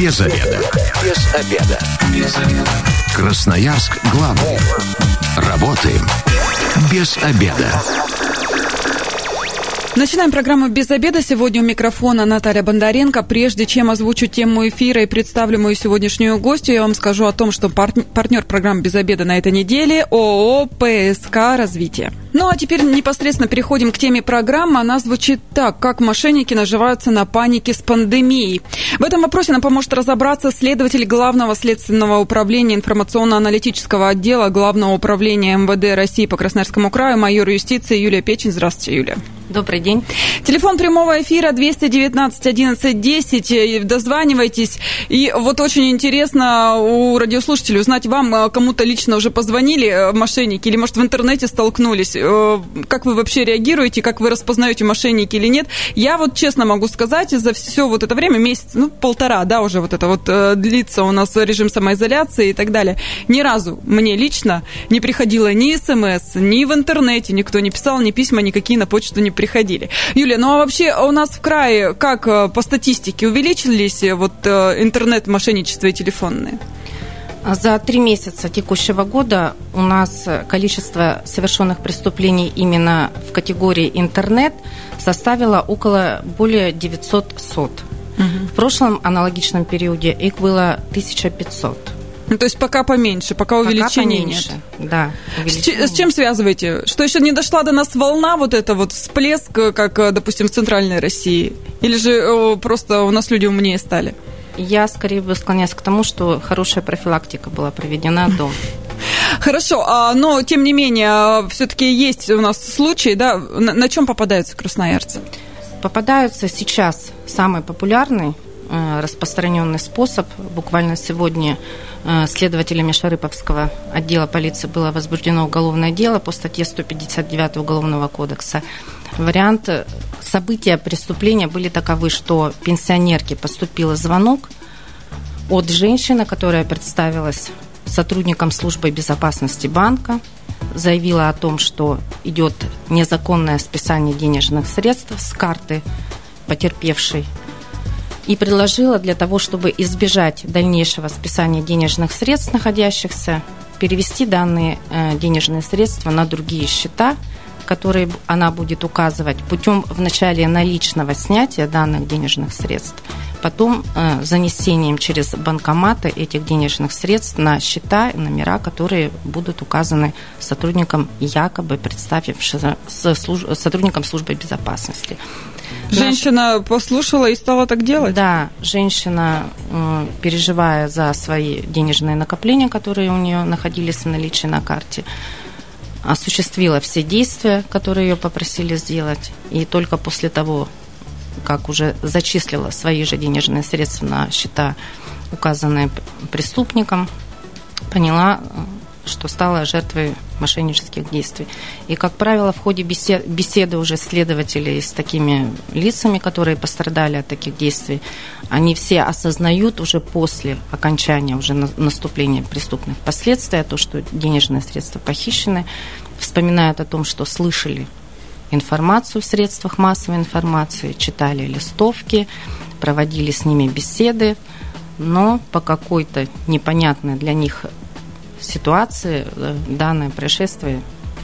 Без обеда. Без обеда. Без обеда. Красноярск главный. Работаем без обеда. Начинаем программу «Без обеда». Сегодня у микрофона Наталья Бондаренко. Прежде чем озвучу тему эфира и представлю мою сегодняшнюю гостью, я вам скажу о том, что партнер программы «Без обеда» на этой неделе – ООО «ПСК Развитие». Ну а теперь непосредственно переходим к теме программы. Она звучит так, как мошенники наживаются на панике с пандемией. В этом вопросе нам поможет разобраться следователь Главного следственного управления информационно-аналитического отдела Главного управления МВД России по Красноярскому краю, майор юстиции Юлия Печин. Здравствуйте, Юлия. Добрый день. Телефон прямого эфира 219 11 10. Дозванивайтесь. И вот очень интересно у радиослушателей узнать, вам э, кому-то лично уже позвонили э, мошенники или, может, в интернете столкнулись. Э, как вы вообще реагируете, как вы распознаете мошенники или нет? Я вот честно могу сказать, за все вот это время, месяц, ну, полтора, да, уже вот это вот длится у нас режим самоизоляции и так далее. Ни разу мне лично не приходило ни смс, ни в интернете никто не писал, ни письма никакие на почту не приходили. Юлия, ну а вообще у нас в крае как э, по статистике увеличились э, вот э, интернет-мошенничество и телефонные? За три месяца текущего года у нас количество совершенных преступлений именно в категории интернет составило около более 900 сот. Угу. В прошлом аналогичном периоде их было 1500. Ну, то есть пока поменьше, пока, пока увеличения поменьше, нет. Да. С, с чем связываете? Что еще не дошла до нас волна, вот это вот всплеск, как, допустим, в Центральной России? Или же о, просто у нас люди умнее стали? Я скорее бы склоняюсь к тому, что хорошая профилактика была проведена до. Хорошо, а, но тем не менее, а, все-таки есть у нас случаи, да, на, на чем попадаются красноярцы? Попадаются сейчас самый популярный э, распространенный способ. Буквально сегодня Э, следователями Шарыповского отдела полиции было возбуждено уголовное дело по статье 159 Уголовного кодекса. Вариант э, события преступления были таковы, что пенсионерке поступил звонок от женщины, которая представилась сотрудником службы безопасности банка, заявила о том, что идет незаконное списание денежных средств с карты потерпевшей и предложила для того, чтобы избежать дальнейшего списания денежных средств, находящихся, перевести данные э, денежные средства на другие счета, которые она будет указывать путем вначале наличного снятия данных денежных средств, потом э, занесением через банкоматы этих денежных средств на счета и номера, которые будут указаны сотрудникам, якобы представившим сотрудникам службы безопасности. Женщина Наш... послушала и стала так делать? Да, женщина, э, переживая за свои денежные накопления, которые у нее находились в наличии на карте, осуществила все действия, которые ее попросили сделать, и только после того, как уже зачислила свои же денежные средства на счета, указанные преступником, поняла, что стала жертвой мошеннических действий. И, как правило, в ходе беседы уже следователей с такими лицами, которые пострадали от таких действий, они все осознают уже после окончания, уже наступления преступных последствий, то, что денежные средства похищены, вспоминают о том, что слышали информацию в средствах массовой информации, читали листовки, проводили с ними беседы, но по какой-то непонятной для них ситуации э, данное происшествие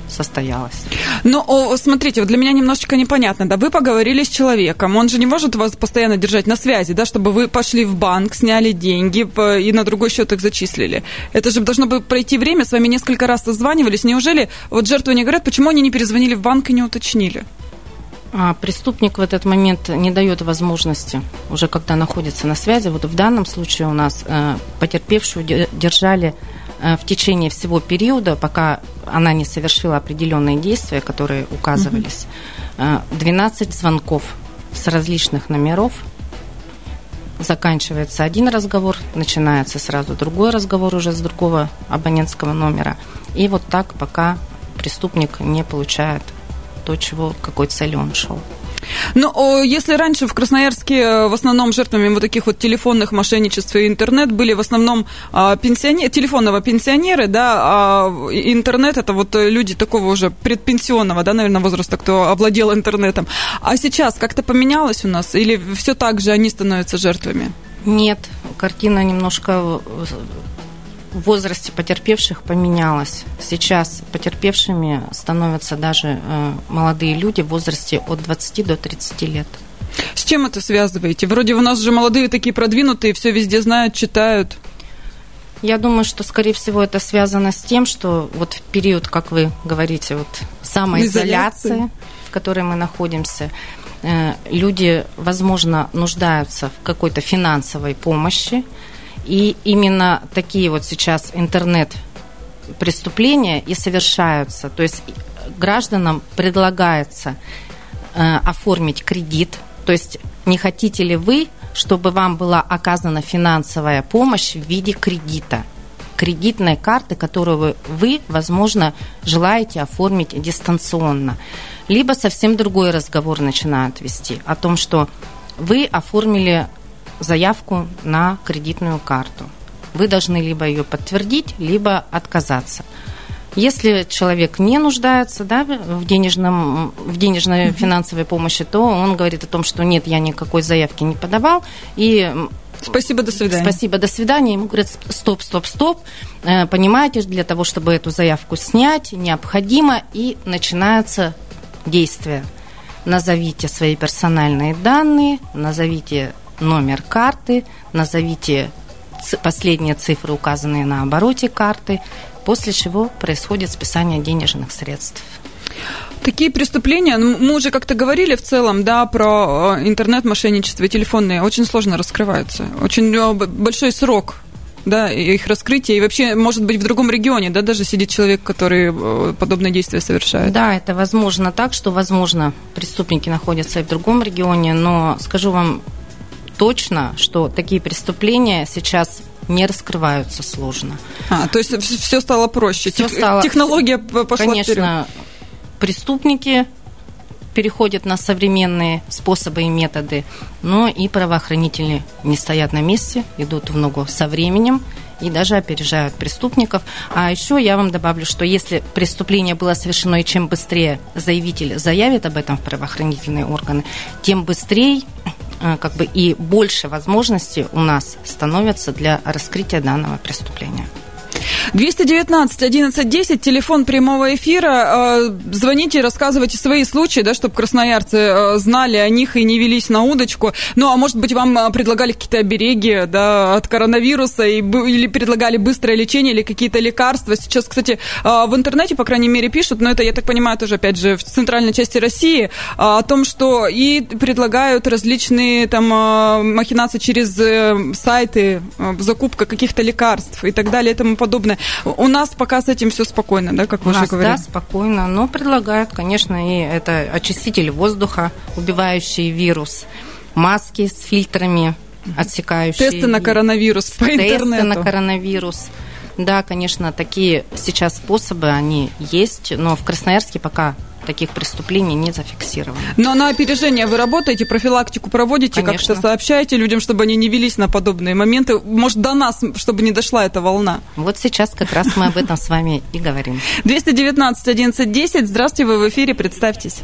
состоялось. Ну, смотрите, вот для меня немножечко непонятно, да, вы поговорили с человеком, он же не может вас постоянно держать на связи, да, чтобы вы пошли в банк, сняли деньги и на другой счет их зачислили. Это же должно бы пройти время, с вами несколько раз созванивались, неужели вот жертвы не говорят, почему они не перезвонили в банк и не уточнили? А преступник в этот момент не дает возможности, уже когда находится на связи. Вот в данном случае у нас э, потерпевшую держали в течение всего периода, пока она не совершила определенные действия, которые указывались, 12 э, звонков с различных номеров. Заканчивается один разговор, начинается сразу другой разговор уже с другого абонентского номера. И вот так, пока преступник не получает то, чего, какой цели он шел. Ну, если раньше в Красноярске э, в основном жертвами вот таких вот телефонных мошенничеств и интернет были в основном а, пенсионеры, телефонного пенсионеры, да, а интернет это вот люди такого уже предпенсионного, да, наверное, возраста, кто овладел интернетом. А сейчас как-то поменялось у нас или все так же они становятся жертвами? Нет, картина немножко в возрасте потерпевших поменялась. Сейчас потерпевшими становятся даже э, молодые люди в возрасте от 20 до 30 лет. С чем это связываете? Вроде у нас же молодые такие продвинутые, все везде знают, читают. Я думаю, что, скорее всего, это связано с тем, что вот в период, как вы говорите, вот самоизоляции, Изоляции. в которой мы находимся, э, люди, возможно, нуждаются в какой-то финансовой помощи, и именно такие вот сейчас интернет преступления и совершаются. То есть гражданам предлагается э, оформить кредит. То есть не хотите ли вы, чтобы вам была оказана финансовая помощь в виде кредита? кредитной карты, которую вы, возможно, желаете оформить дистанционно. Либо совсем другой разговор начинают вести о том, что вы оформили заявку на кредитную карту. Вы должны либо ее подтвердить, либо отказаться. Если человек не нуждается да, в, денежном, в денежной финансовой помощи, то он говорит о том, что нет, я никакой заявки не подавал, и Спасибо, до свидания. Спасибо, до свидания. Ему говорят, стоп, стоп, стоп. Э, понимаете, для того, чтобы эту заявку снять, необходимо, и начинается действие. Назовите свои персональные данные, назовите номер карты, назовите последние цифры, указанные на обороте карты, после чего происходит списание денежных средств. Такие преступления, ну, мы уже как-то говорили в целом, да, про э, интернет-мошенничество и телефонные, очень сложно раскрываются. Очень э, большой срок да, их раскрытия, и вообще, может быть, в другом регионе, да, даже сидит человек, который э, подобные действия совершает. Да, это возможно так, что, возможно, преступники находятся и в другом регионе, но скажу вам точно, что такие преступления сейчас не раскрываются сложно. А, то есть все стало проще. Все стало... Технология пошла Конечно, вперед. преступники переходят на современные способы и методы, но и правоохранители не стоят на месте, идут в ногу со временем и даже опережают преступников. А еще я вам добавлю, что если преступление было совершено, и чем быстрее заявитель заявит об этом в правоохранительные органы, тем быстрее как бы и больше возможностей у нас становятся для раскрытия данного преступления. 219 11 10, телефон прямого эфира. Э, звоните, рассказывайте свои случаи, да, чтобы красноярцы э, знали о них и не велись на удочку. Ну, а может быть, вам э, предлагали какие-то обереги да, от коронавируса и, или предлагали быстрое лечение или какие-то лекарства. Сейчас, кстати, в интернете, по крайней мере, пишут, но это, я так понимаю, тоже, опять же, в центральной части России, о том, что и предлагают различные там махинации через сайты, закупка каких-то лекарств и так далее и тому подобное. У нас пока с этим все спокойно, да, как вы У уже нас, говорили? Да, спокойно, но предлагают, конечно, и это очиститель воздуха, убивающий вирус, маски с фильтрами, отсекающие. Тесты на коронавирус по Тесты интернету. на коронавирус. Да, конечно, такие сейчас способы, они есть, но в Красноярске пока таких преступлений не зафиксировано. Но на опережение вы работаете, профилактику проводите, как-то сообщаете людям, чтобы они не велись на подобные моменты, может, до нас, чтобы не дошла эта волна? Вот сейчас как раз мы об этом с вами и говорим. 219 11 10, здравствуйте, вы в эфире, представьтесь.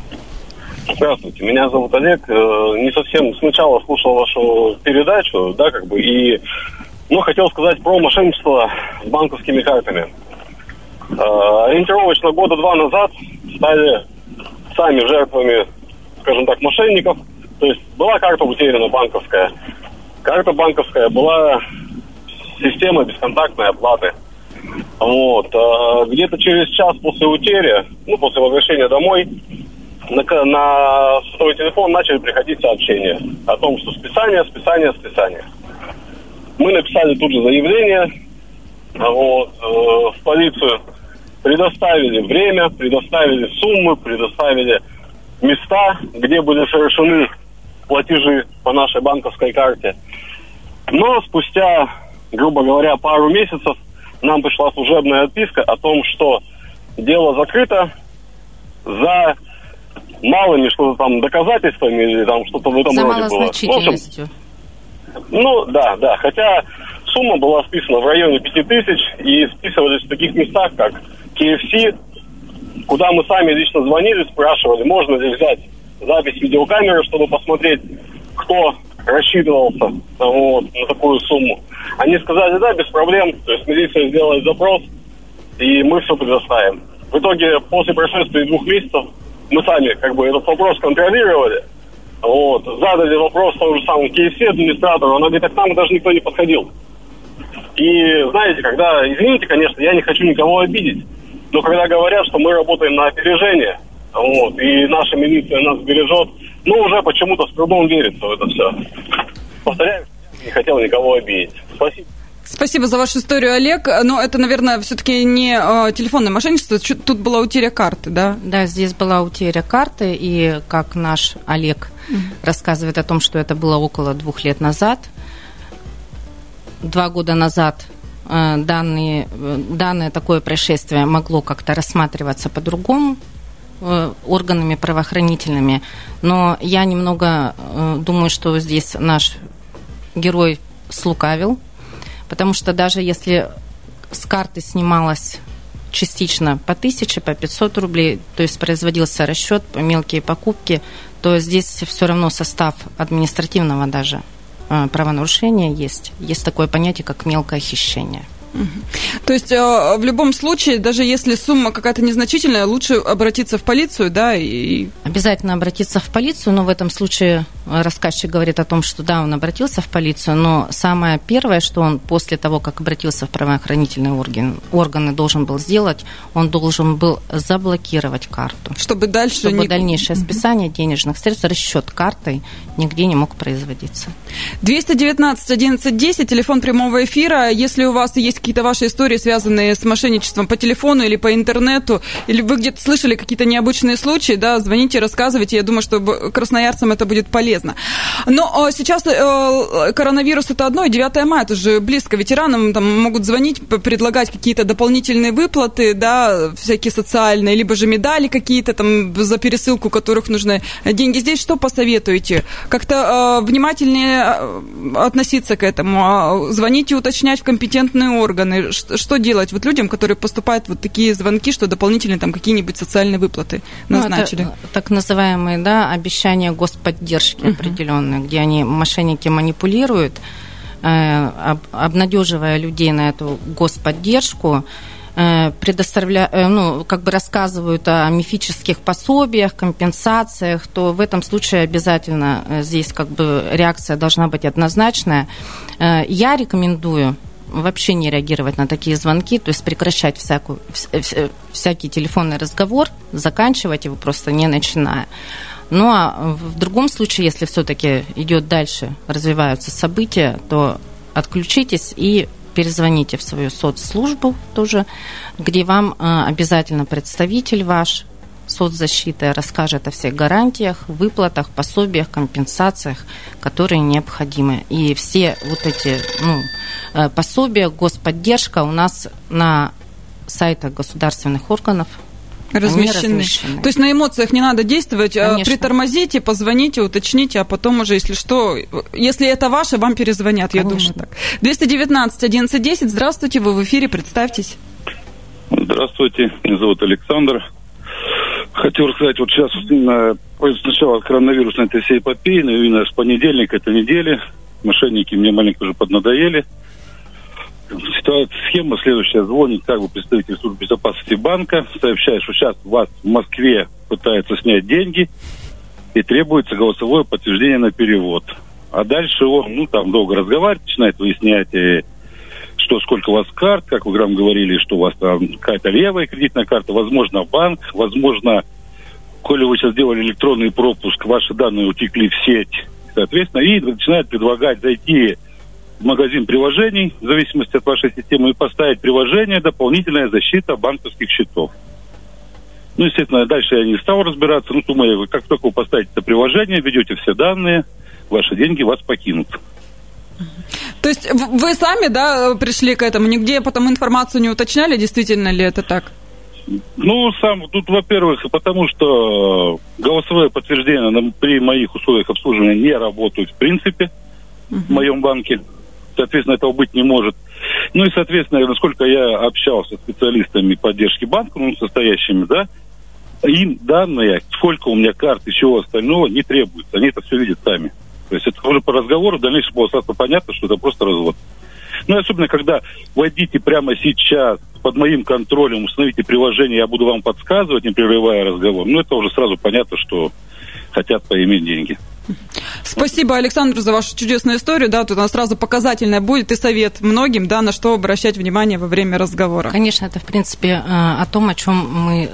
Здравствуйте, меня зовут Олег. Э, не совсем сначала слушал вашу передачу, да, как бы, и, ну, хотел сказать про мошенничество с банковскими картами. Э, ориентировочно года два назад стали сами жертвами, скажем так, мошенников. То есть была карта утеряна банковская. Карта банковская была система бесконтактной оплаты. Вот. А где-то через час после утери, ну, после возвращения домой, на, на сотовый телефон начали приходить сообщения о том, что списание, списание, списание. Мы написали тут же заявление вот, э, в полицию предоставили время, предоставили суммы, предоставили места, где были совершены платежи по нашей банковской карте. Но спустя, грубо говоря, пару месяцев нам пришла служебная отписка о том, что дело закрыто за малыми что-то там доказательствами или там что-то в этом за роде было. общем, ну, да, да. Хотя сумма была списана в районе 5000 и списывались в таких местах, как KFC, куда мы сами лично звонили, спрашивали, можно ли взять запись видеокамеры, чтобы посмотреть, кто рассчитывался вот, на такую сумму. Они сказали, да, без проблем, то есть милиция сделает запрос, и мы все предоставим. В итоге, после прошествия двух месяцев, мы сами как бы этот вопрос контролировали, вот, задали вопрос тому же самому KFC администратору, она говорит, так там даже никто не подходил. И знаете, когда, извините, конечно, я не хочу никого обидеть, но когда говорят, что мы работаем на опережение, вот, и наша милиция нас бережет, ну, уже почему-то с трудом верится в это все. Повторяю, не хотел никого обидеть. Спасибо. Спасибо за вашу историю, Олег. Но это, наверное, все-таки не э, телефонное мошенничество. Тут была утеря карты, да? Да, здесь была утеря карты. И как наш Олег mm-hmm. рассказывает о том, что это было около двух лет назад. Два года назад данные, э, данное такое происшествие могло как-то рассматриваться по-другому э, органами правоохранительными. Но я немного э, думаю, что здесь наш герой слукавил Потому что даже если с карты снималось частично по 1000, по 500 рублей, то есть производился расчет по мелкие покупки, то здесь все равно состав административного даже э, правонарушения есть. Есть такое понятие, как мелкое хищение. То есть э, в любом случае, даже если сумма какая-то незначительная, лучше обратиться в полицию, да? И... Обязательно обратиться в полицию, но в этом случае рассказчик говорит о том, что да, он обратился в полицию, но самое первое, что он после того, как обратился в правоохранительные органы, органы должен был сделать, он должен был заблокировать карту. Чтобы дальше... Чтобы не... дальнейшее списание денежных средств, расчет картой нигде не мог производиться. 219 11 10, телефон прямого эфира. Если у вас есть какие-то ваши истории, связанные с мошенничеством по телефону или по интернету, или вы где-то слышали какие-то необычные случаи, да, звоните, рассказывайте. Я думаю, что красноярцам это будет полезно. Но а, сейчас э, коронавирус это одно, и 9 мая это же близко. Ветеранам там могут звонить, предлагать какие-то дополнительные выплаты, да, всякие социальные, либо же медали какие-то там за пересылку, которых нужны деньги. Здесь что посоветуете? Как-то э, внимательнее э, относиться к этому, а, звонить и уточнять в компетентные органы органы? Что, что делать вот людям, которые поступают вот такие звонки, что дополнительные там какие-нибудь социальные выплаты назначили? Ну, это, так называемые, да, обещания господдержки uh-huh. определенные, где они, мошенники манипулируют, э, об, обнадеживая людей на эту господдержку, э, предоставля, э, ну, как бы рассказывают о мифических пособиях, компенсациях, то в этом случае обязательно э, здесь как бы реакция должна быть однозначная. Я рекомендую вообще не реагировать на такие звонки, то есть прекращать всякую, всякий телефонный разговор, заканчивать его просто не начиная. Ну а в другом случае, если все-таки идет дальше, развиваются события, то отключитесь и перезвоните в свою соцслужбу тоже, где вам э, обязательно представитель ваш соцзащиты расскажет о всех гарантиях, выплатах, пособиях, компенсациях, которые необходимы. И все вот эти ну, э, пособия, господдержка у нас на сайтах государственных органов размещены. размещены. То есть на эмоциях не надо действовать, а Конечно. притормозите, позвоните, уточните, а потом уже, если что, если это ваше, вам перезвонят, Конечно. я думаю так. 219 1110, здравствуйте, вы в эфире, представьтесь. Здравствуйте, меня зовут Александр. Хотел рассказать, вот сейчас именно сначала коронавирусной этой всей эпопеи, но именно с понедельника этой недели мошенники мне маленько уже поднадоели. Ситуация, схема следующая. Звонит как бы представитель службы безопасности банка, сообщает, что сейчас вас в Москве пытаются снять деньги и требуется голосовое подтверждение на перевод. А дальше он, ну, там долго разговаривает, начинает выяснять, э, что сколько у вас карт, как вы грамм говорили, что у вас там какая-то левая кредитная карта, возможно, банк, возможно, коли вы сейчас сделали электронный пропуск, ваши данные утекли в сеть, соответственно, и начинает предлагать зайти в магазин приложений, в зависимости от вашей системы, и поставить приложение «Дополнительная защита банковских счетов». Ну, естественно, дальше я не стал разбираться. Ну, думаю, как только вы поставите это приложение, введете все данные, ваши деньги вас покинут. То есть вы сами, да, пришли к этому, нигде потом информацию не уточняли, действительно ли это так? Ну, сам, тут, во-первых, потому что голосовое подтверждение при моих условиях обслуживания не работают в принципе uh-huh. в моем банке. Соответственно, этого быть не может. Ну и, соответственно, насколько я общался с специалистами поддержки банка, ну, состоящими, да, им данные, сколько у меня карт и чего остального, не требуется. Они это все видят сами. То есть это уже по разговору в дальнейшем было сразу понятно, что это просто развод. Ну, особенно, когда вводите прямо сейчас под моим контролем, установите приложение, я буду вам подсказывать, не прерывая разговор. Ну, это уже сразу понятно, что хотят поиметь деньги. Спасибо, Александр, за вашу чудесную историю. Да, тут у нас сразу показательная будет и совет многим, да, на что обращать внимание во время разговора. Конечно, это, в принципе, э, о том, о чем мы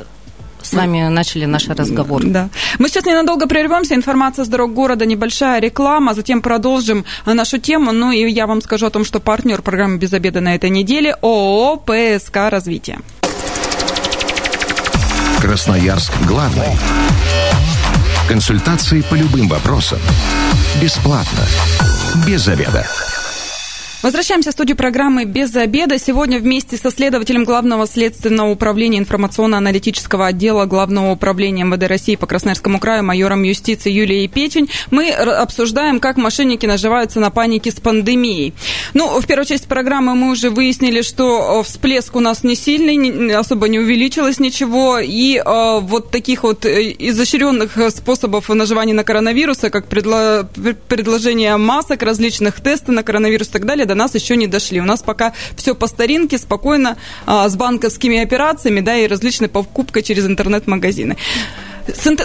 с вами начали наш разговор. Да. Мы сейчас ненадолго прервемся. Информация с дорог города, небольшая реклама. Затем продолжим нашу тему. Ну и я вам скажу о том, что партнер программы «Без обеда» на этой неделе ООО «ПСК Развитие». Красноярск главный. Консультации по любым вопросам. Бесплатно. Без заведа. Возвращаемся в студию программы «Без обеда». Сегодня вместе со следователем Главного следственного управления информационно-аналитического отдела Главного управления МВД России по Красноярскому краю майором юстиции Юлией Печень мы обсуждаем, как мошенники наживаются на панике с пандемией. Ну, в первой части программы мы уже выяснили, что всплеск у нас не сильный, особо не увеличилось ничего, и э, вот таких вот э, изощренных способов наживания на коронавируса, как предло... предложение масок, различных тестов на коронавирус и так далее, до нас еще не дошли. У нас пока все по старинке, спокойно, а, с банковскими операциями, да, и различной покупкой через интернет-магазины.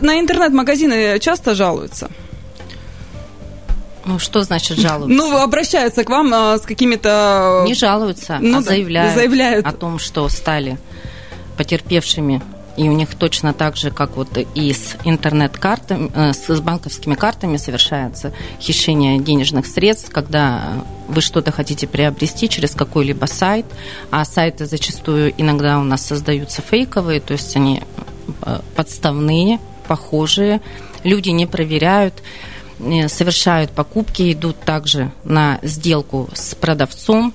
На интернет-магазины часто жалуются? Ну, что значит жалуются? Ну, обращаются к вам а, с какими-то... Не жалуются, ну, а да, заявляют, заявляют о том, что стали потерпевшими и у них точно так же, как вот и с интернет-картами, э, с банковскими картами совершается хищение денежных средств, когда вы что-то хотите приобрести через какой-либо сайт, а сайты зачастую иногда у нас создаются фейковые, то есть они э, подставные, похожие, люди не проверяют, совершают покупки, идут также на сделку с продавцом,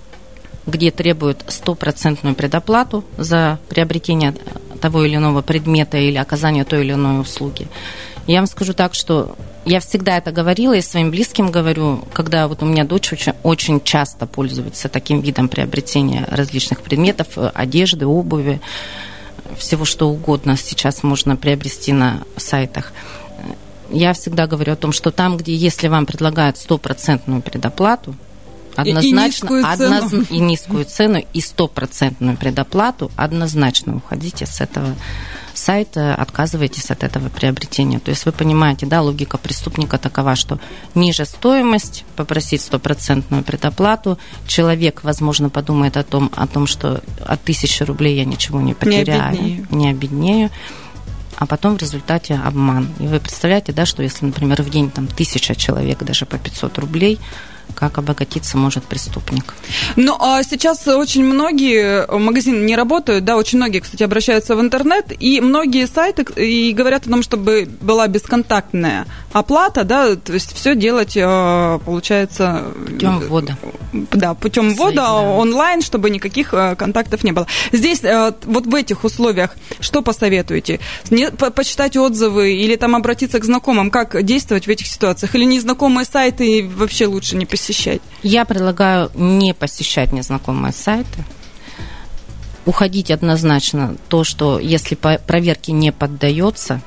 где требуют стопроцентную предоплату за приобретение того или иного предмета или оказания той или иной услуги. Я вам скажу так, что я всегда это говорила и своим близким говорю, когда вот у меня дочь очень, очень часто пользуется таким видом приобретения различных предметов, одежды, обуви, всего что угодно сейчас можно приобрести на сайтах. Я всегда говорю о том, что там, где если вам предлагают стопроцентную предоплату, однозначно и, и, одноз... цену. и низкую цену и стопроцентную предоплату, однозначно уходите с этого сайта, отказывайтесь от этого приобретения. То есть вы понимаете, да, логика преступника такова, что ниже стоимость, попросить стопроцентную предоплату, человек, возможно, подумает о том, о том, что от тысячи рублей я ничего не потеряю, не обеднею. Не обеднею а потом в результате обман. И вы представляете, да, что если, например, в день там тысяча человек даже по 500 рублей, как обогатиться может преступник. Ну, а сейчас очень многие магазины не работают, да, очень многие, кстати, обращаются в интернет, и многие сайты и говорят о том, чтобы была бесконтактная оплата, да, то есть все делать, э, получается... Путем ввода. Да, путем ввода да. онлайн, чтобы никаких э, контактов не было. Здесь э, вот в этих условиях что посоветуете? Не, по почитать отзывы или там обратиться к знакомым? Как действовать в этих ситуациях? Или незнакомые сайты вообще лучше не посещать? Я предлагаю не посещать незнакомые сайты. Уходить однозначно то, что если по проверке не поддается,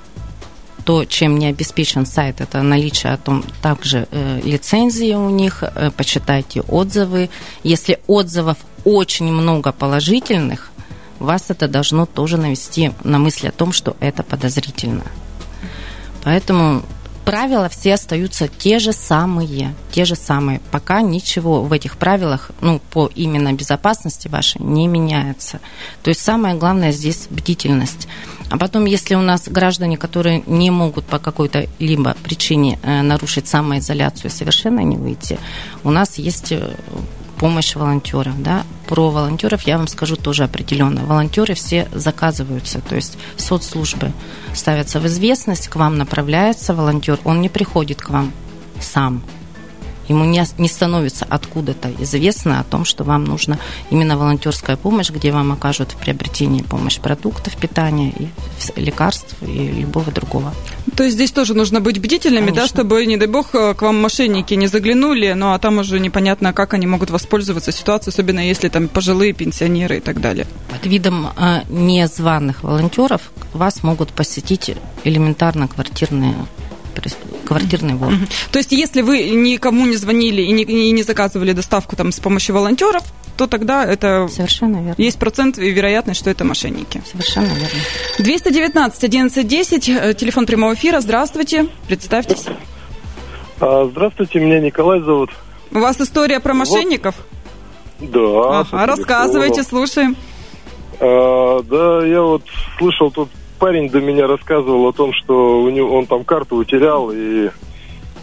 то, чем не обеспечен сайт, это наличие о том, также э, лицензии у них, э, почитайте отзывы. Если отзывов очень много положительных, вас это должно тоже навести на мысль о том, что это подозрительно. Поэтому правила все остаются те же самые, те же самые. Пока ничего в этих правилах, ну, по именно безопасности вашей не меняется. То есть самое главное здесь бдительность. А потом, если у нас граждане, которые не могут по какой-то либо причине э, нарушить самоизоляцию, совершенно не выйти, у нас есть э, помощь волонтеров. Да? Про волонтеров я вам скажу тоже определенно. Волонтеры все заказываются, то есть соцслужбы ставятся в известность, к вам направляется волонтер, он не приходит к вам сам, ему не, не становится откуда-то известно о том, что вам нужна именно волонтерская помощь, где вам окажут в приобретении помощь продуктов питания, и лекарств и любого другого. То есть здесь тоже нужно быть бдительными, Конечно. да, чтобы, не дай бог, э, к вам мошенники не заглянули, ну а там уже непонятно, как они могут воспользоваться ситуацией, особенно если там пожилые пенсионеры и так далее. Под видом э, незваных волонтеров вас могут посетить элементарно квартирные квартирный вор. То есть, если вы никому не звонили и не, и не заказывали доставку там с помощью волонтеров, то тогда это... Совершенно верно. Есть процент и вероятность, что это мошенники. Совершенно верно. 219 1110, э, телефон прямого эфира. Здравствуйте, представьтесь. А, здравствуйте, меня Николай зовут. У вас история про мошенников? Да. Ага, рассказывайте, слушаем. А, да, я вот слышал, тут парень до меня рассказывал о том, что у него он там карту утерял, и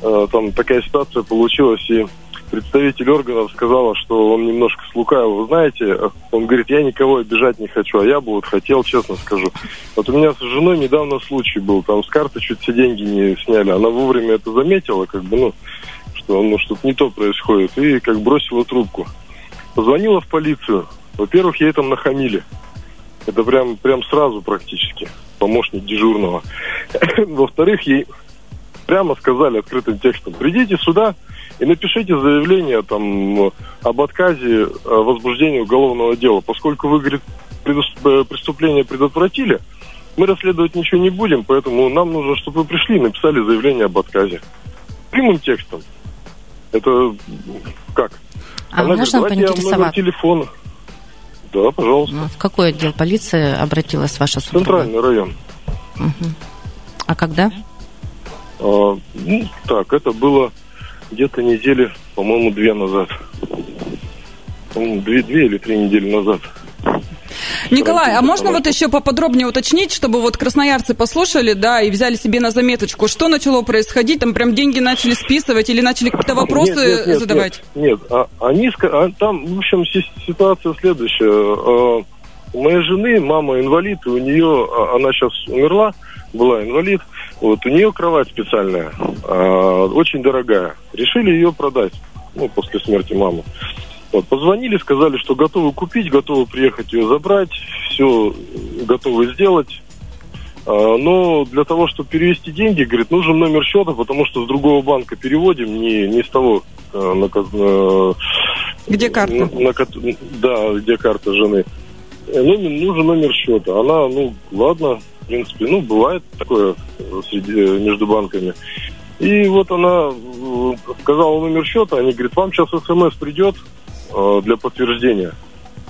э, там такая ситуация получилась, и представитель органов сказала, что он немножко слукавил. Вы знаете, он говорит, я никого обижать не хочу, а я бы вот хотел, честно скажу. Вот у меня с женой недавно случай был, там с карты чуть все деньги не сняли. Она вовремя это заметила, как бы, ну, что ну, что-то не то происходит, и как бросила трубку. Позвонила в полицию. Во-первых, ей там нахамили. Это прям, прям сразу практически, помощник дежурного. Во-вторых, ей прямо сказали открытым текстом, придите сюда, и напишите заявление там об отказе э, возбуждения уголовного дела. Поскольку вы, говорит, э, преступление предотвратили, мы расследовать ничего не будем, поэтому нам нужно, чтобы вы пришли и написали заявление об отказе. Прямым текстом. Это как? А Она можно говорит, поинтересоваться? телефона. Да, пожалуйста. Ну, в какой отдел полиции обратилась ваша супруга? Центральный район. Угу. А когда? А, ну, так, это было где-то недели, по-моему, две назад. По-моему, две, две или три недели назад. Николай, а можно вот еще поподробнее уточнить, чтобы вот красноярцы послушали, да, и взяли себе на заметочку, что начало происходить, там прям деньги начали списывать или начали какие-то вопросы нет, нет, нет, задавать? Нет, нет а, они, а, там, в общем, ситуация следующая. А, у моей жены мама инвалид, и у нее, а, она сейчас умерла, была инвалид, вот, у нее кровать специальная, э, очень дорогая. Решили ее продать, ну, после смерти мамы. Вот, позвонили, сказали, что готовы купить, готовы приехать ее забрать, все готовы сделать. А, но для того, чтобы перевести деньги, говорит, нужен номер счета, потому что с другого банка переводим, не, не с того, э, на, на, где карта? На, на, да, где карта жены. Э, ну, нужен номер счета. Она, ну, ладно, в принципе, ну, бывает такое среди, э, между банками. И вот она э, сказала номер счета, они говорят, вам сейчас смс придет э, для подтверждения.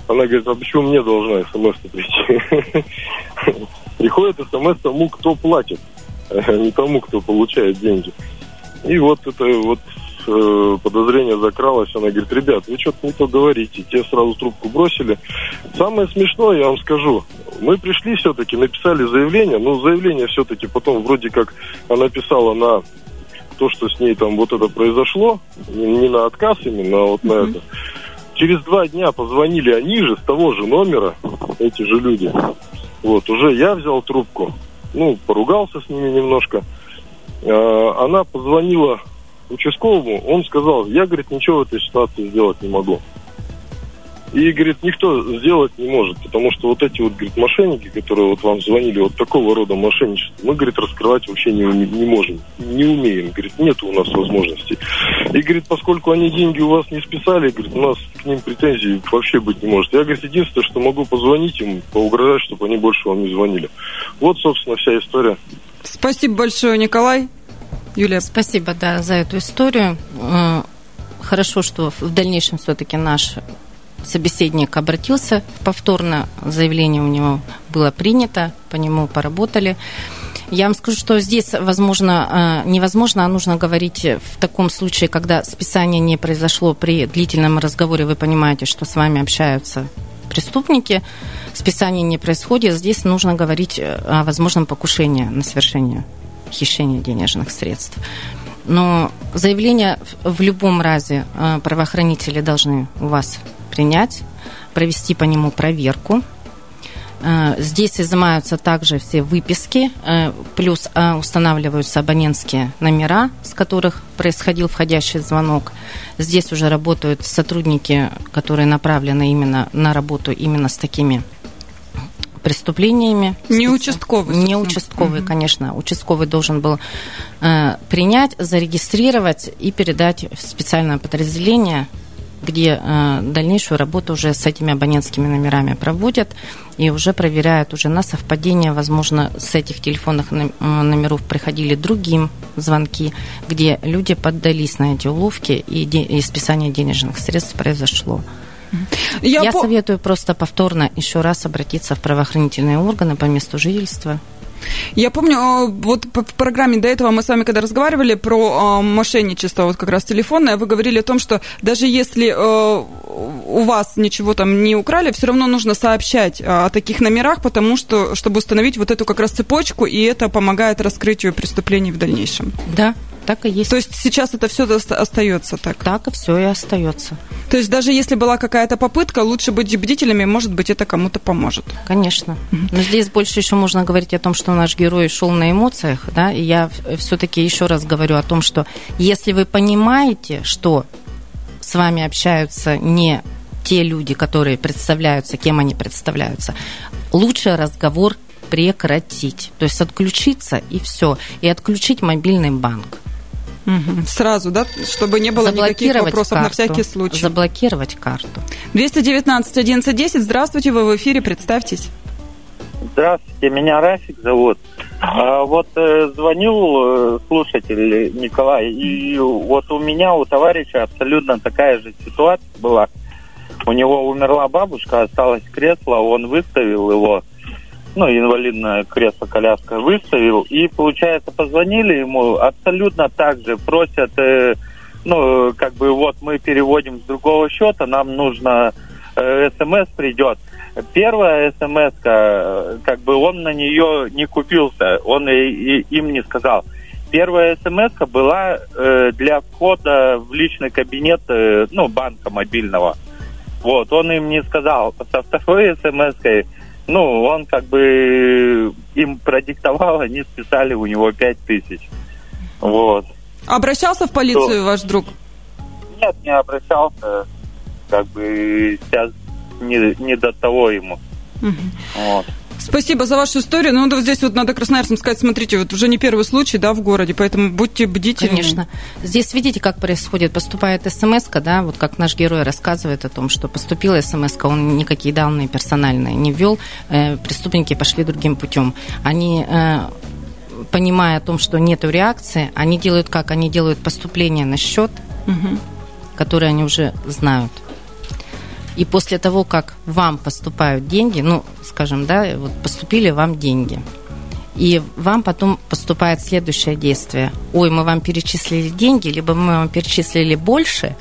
Она говорит, а почему мне должна смс прийти? Приходит смс тому, кто платит, не тому, кто получает деньги. И вот это вот э, подозрение закралось. Она говорит, ребят, вы что-то не то говорите. Те сразу трубку бросили. Самое смешное, я вам скажу, мы пришли все-таки, написали заявление, но заявление все-таки потом вроде как она писала на то, что с ней там вот это произошло, не на отказ именно, а вот mm-hmm. на это. Через два дня позвонили они же, с того же номера, эти же люди. Вот, уже я взял трубку, ну, поругался с ними немножко. А, она позвонила участковому, он сказал, я, говорит, ничего в этой ситуации сделать не могу. И, говорит, никто сделать не может, потому что вот эти вот, говорит, мошенники, которые вот вам звонили, вот такого рода мошенничество, мы, говорит, раскрывать вообще не, не можем, не умеем, говорит, нет у нас возможности. И, говорит, поскольку они деньги у вас не списали, говорит, у нас к ним претензий вообще быть не может. Я, говорит, единственное, что могу позвонить им, поугрожать, чтобы они больше вам не звонили. Вот, собственно, вся история. Спасибо большое, Николай. Юлия. Спасибо, да, за эту историю. Э, хорошо, что в дальнейшем все-таки наш собеседник обратился повторно, заявление у него было принято, по нему поработали. Я вам скажу, что здесь, возможно, э, невозможно, а нужно говорить в таком случае, когда списание не произошло при длительном разговоре, вы понимаете, что с вами общаются преступники, списание не происходит, здесь нужно говорить о возможном покушении на совершение хищения денежных средств. Но заявление в любом разе э, правоохранители должны у вас принять, провести по нему проверку. Э, здесь изымаются также все выписки, э, плюс устанавливаются абонентские номера, с которых происходил входящий звонок. Здесь уже работают сотрудники, которые направлены именно на работу именно с такими преступлениями. Не участковый. Не участковый, угу. конечно. Участковый должен был э, принять, зарегистрировать и передать в специальное подразделение где э, дальнейшую работу уже с этими абонентскими номерами проводят и уже проверяют уже на совпадение, возможно, с этих телефонных номеров приходили другим звонки, где люди поддались на эти уловки и, де- и списание денежных средств произошло. Я, Я по... советую просто повторно еще раз обратиться в правоохранительные органы по месту жительства я помню, э, вот в программе до этого мы с вами, когда разговаривали про э, мошенничество, вот как раз телефонное, вы говорили о том, что даже если э, у вас ничего там не украли, все равно нужно сообщать о таких номерах, потому что, чтобы установить вот эту как раз цепочку, и это помогает раскрытию преступлений в дальнейшем. Да, так и есть. То есть сейчас это все остается так? Так и все и остается. То есть даже если была какая-то попытка, лучше быть бдительными, может быть, это кому-то поможет. Конечно. Но здесь больше еще можно говорить о том, что наш герой шел на эмоциях, да, и я все-таки еще раз говорю о том, что если вы понимаете, что с вами общаются не те люди, которые представляются, кем они представляются, лучше разговор прекратить. То есть отключиться и все. И отключить мобильный банк. Угу. Сразу, да? Чтобы не было никаких вопросов карту. на всякий случай. Заблокировать карту. 219 1110. Здравствуйте, вы в эфире, представьтесь. Здравствуйте, меня Рафик зовут. А, вот э, звонил э, слушатель Николай, и вот у меня, у товарища абсолютно такая же ситуация была. У него умерла бабушка, осталось кресло, он выставил его ну, инвалидное кресло-коляска выставил. И, получается, позвонили ему абсолютно так же. Просят, э, ну, как бы, вот мы переводим с другого счета, нам нужно э, смс придет. Первая смс э, как бы он на нее не купился, он и, и, им не сказал. Первая смс была э, для входа в личный кабинет, э, ну, банка мобильного. Вот, он им не сказал. Со второй смс ну, он как бы им продиктовал, они списали у него пять тысяч. Вот. Обращался в полицию Что? ваш друг? Нет, не обращался. Как бы сейчас не, не до того ему. Угу. Вот. Спасибо за вашу историю. Ну, вот здесь вот надо красноярцам сказать, смотрите, вот уже не первый случай, да, в городе, поэтому будьте бдительны. Конечно. Здесь видите, как происходит. Поступает смс да, вот как наш герой рассказывает о том, что поступила смс он никакие данные персональные не ввел, э, преступники пошли другим путем. Они э, понимая о том, что нет реакции, они делают как? Они делают поступление на счет, угу. который они уже знают. И после того, как вам поступают деньги, ну, скажем, да, вот поступили вам деньги, и вам потом поступает следующее действие. Ой, мы вам перечислили деньги, либо мы вам перечислили больше,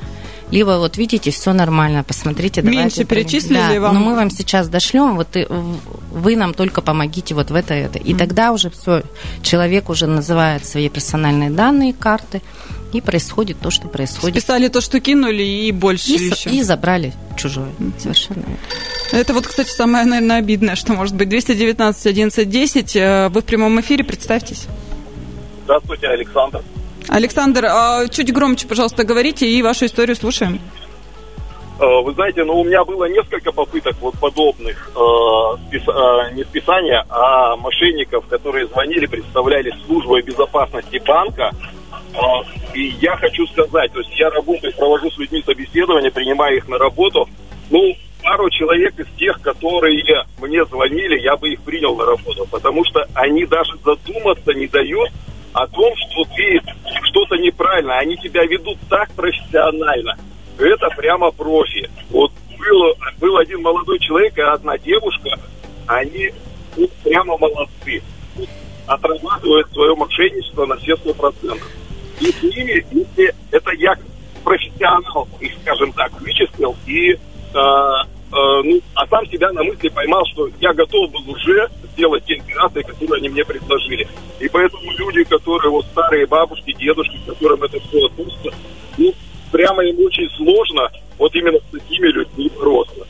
либо вот видите, все нормально, посмотрите, давайте. Меньше перечислили да, вам. Но мы вам сейчас дошлем, вот и, вы нам только помогите вот в это, это. И mm-hmm. тогда уже все, человек уже называет свои персональные данные, карты, и происходит то, что происходит. Списали то, что кинули, и больше и, еще. И забрали чужое. Совершенно Это вот, кстати, самое, наверное, обидное, что может быть. 219 11 10. Вы в прямом эфире, представьтесь. Здравствуйте, Александр. Александр, а чуть громче, пожалуйста, говорите и вашу историю слушаем. Э, вы знаете, ну у меня было несколько попыток вот подобных э, спис, э, не списания, а мошенников, которые звонили, представляли службой безопасности банка и я хочу сказать, то есть я работаю, провожу с людьми собеседование, принимаю их на работу. Ну, пару человек из тех, которые мне звонили, я бы их принял на работу, потому что они даже задуматься не дают о том, что ты что-то неправильно. Они тебя ведут так профессионально. Это прямо профи. Вот был, был один молодой человек и одна девушка, они прямо молодцы. Отрабатывают свое мошенничество на все сто процентов и с ними, если это я профессионал, их, скажем так, вычислил и э, э, ну, а сам себя на мысли поймал, что я готов был уже сделать те операции, которые они мне предложили. И поэтому люди, которые вот старые бабушки, дедушки, которым это все относится, ну, прямо им очень сложно вот именно с такими людьми бороться.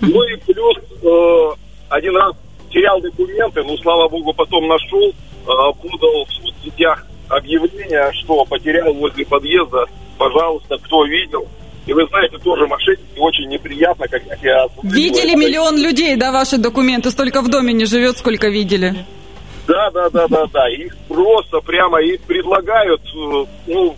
Ну и плюс э, один раз терял документы, но, слава богу, потом нашел, э, подал в соцсетях объявление, что потерял возле подъезда, пожалуйста, кто видел. И вы знаете, тоже мошенники очень неприятно, как я... Видели миллион людей, да, ваши документы? Столько в доме не живет, сколько видели. Да, да, да, да, да. Их просто прямо и предлагают, э, ну,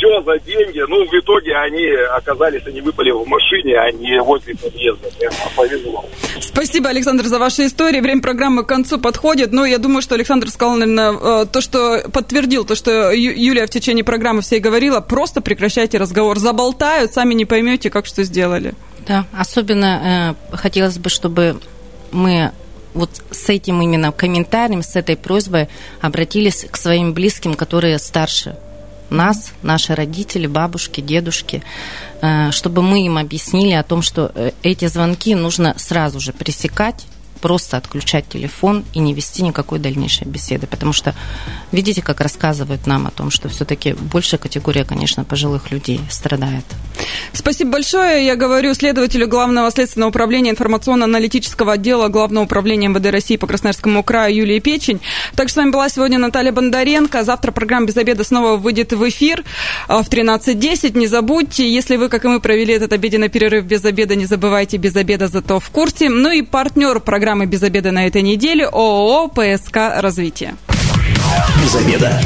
все за деньги. Ну, в итоге они оказались, они выпали в машине, а не возле подъезда. Прямо повезло. Спасибо, Александр, за ваши истории. Время программы к концу подходит. Но я думаю, что Александр сказал, наверное, э, то, что подтвердил, то, что Юлия в течение программы всей говорила, просто прекращайте разговор. Заболтают, сами не поймете, как что сделали. Да, особенно э, хотелось бы, чтобы мы вот с этим именно комментарием, с этой просьбой обратились к своим близким, которые старше нас, наши родители, бабушки, дедушки, э, чтобы мы им объяснили о том, что э, эти звонки нужно сразу же пресекать, просто отключать телефон и не вести никакой дальнейшей беседы. Потому что видите, как рассказывают нам о том, что все-таки большая категория, конечно, пожилых людей страдает. Спасибо большое. Я говорю следователю Главного следственного управления информационно-аналитического отдела Главного управления МВД России по Красноярскому краю Юлии Печень. Также с вами была сегодня Наталья Бондаренко. Завтра программа «Без обеда» снова выйдет в эфир а, в 13.10. Не забудьте, если вы, как и мы, провели этот обеденный перерыв без обеда, не забывайте без обеда, зато в курсе. Ну и партнер программы «Без обеда» на этой неделе ООО «ПСК Развитие». Без обеда.